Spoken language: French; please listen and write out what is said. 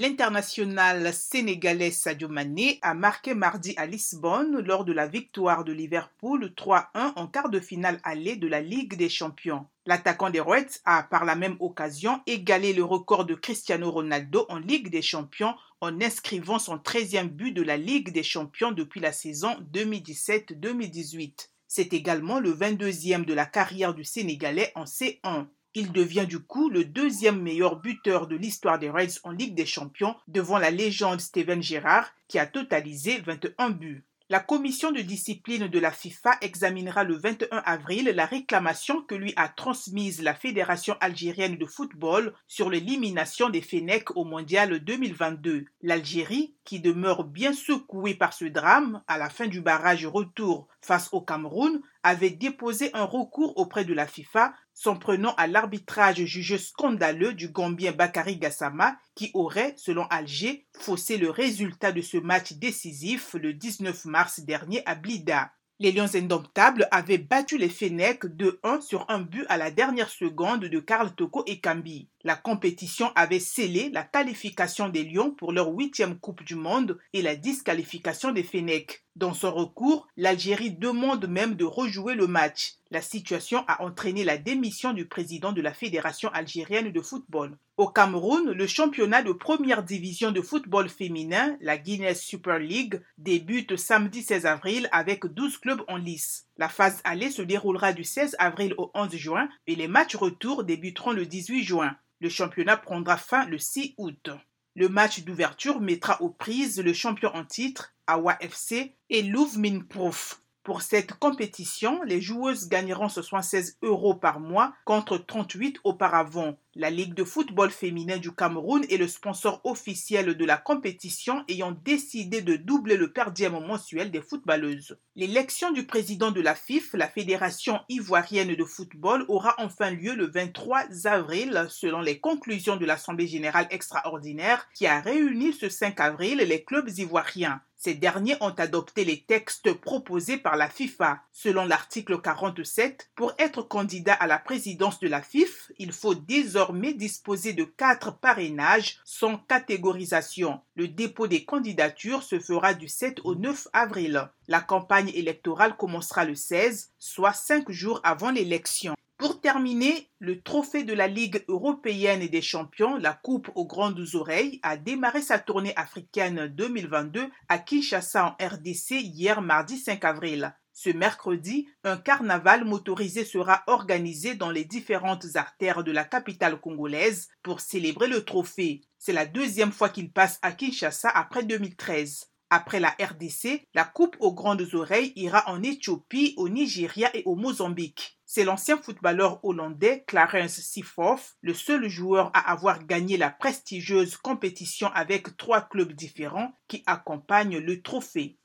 L'international sénégalais Sadio Mané a marqué mardi à Lisbonne lors de la victoire de Liverpool 3-1 en quart de finale aller de la Ligue des Champions. L'attaquant des Reds a par la même occasion égalé le record de Cristiano Ronaldo en Ligue des Champions en inscrivant son 13e but de la Ligue des Champions depuis la saison 2017-2018. C'est également le 22e de la carrière du Sénégalais en C1. Il devient du coup le deuxième meilleur buteur de l'histoire des Reds en Ligue des Champions devant la légende Steven Gerrard qui a totalisé 21 buts. La commission de discipline de la FIFA examinera le 21 avril la réclamation que lui a transmise la Fédération algérienne de football sur l'élimination des Fennecs au Mondial 2022. L'Algérie, qui demeure bien secouée par ce drame à la fin du barrage retour face au Cameroun, avait déposé un recours auprès de la FIFA s'en prenant à l'arbitrage jugé scandaleux du Gambien Bakary Gassama qui aurait, selon Alger, faussé le résultat de ce match décisif le 19 mars dernier à Blida. Les Lions indomptables avaient battu les Fennecs de 1 sur un but à la dernière seconde de Karl Toko et Kambi. La compétition avait scellé la qualification des Lions pour leur huitième Coupe du Monde et la disqualification des Fennecs. Dans son recours, l'Algérie demande même de rejouer le match. La situation a entraîné la démission du président de la Fédération algérienne de football. Au Cameroun, le championnat de première division de football féminin, la Guinness Super League, débute samedi 16 avril avec 12 clubs en lice. La phase aller se déroulera du 16 avril au 11 juin et les matchs retour débuteront le 18 juin. Le championnat prendra fin le 6 août. Le match d'ouverture mettra aux prises le champion en titre, Awa FC, et Louvre Minprouf. Pour cette compétition, les joueuses gagneront 76 euros par mois contre 38 auparavant. La Ligue de football féminin du Cameroun est le sponsor officiel de la compétition ayant décidé de doubler le perdième mensuel des footballeuses. L'élection du président de la FIF, la Fédération ivoirienne de football, aura enfin lieu le 23 avril selon les conclusions de l'Assemblée générale extraordinaire qui a réuni ce 5 avril les clubs ivoiriens. Ces derniers ont adopté les textes proposés par la FIFA. Selon l'article 47, pour être candidat à la présidence de la FIF, il faut désormais disposer de quatre parrainages sans catégorisation. Le dépôt des candidatures se fera du 7 au 9 avril. La campagne électorale commencera le 16, soit cinq jours avant l'élection. Pour terminer, le trophée de la Ligue européenne des champions, la Coupe aux grandes oreilles, a démarré sa tournée africaine 2022 à Kinshasa en RDC hier mardi 5 avril. Ce mercredi, un carnaval motorisé sera organisé dans les différentes artères de la capitale congolaise pour célébrer le trophée. C'est la deuxième fois qu'il passe à Kinshasa après 2013. Après la RDC, la Coupe aux grandes oreilles ira en Éthiopie, au Nigeria et au Mozambique. C'est l'ancien footballeur hollandais Clarence Seedorf, le seul joueur à avoir gagné la prestigieuse compétition avec trois clubs différents qui accompagnent le trophée.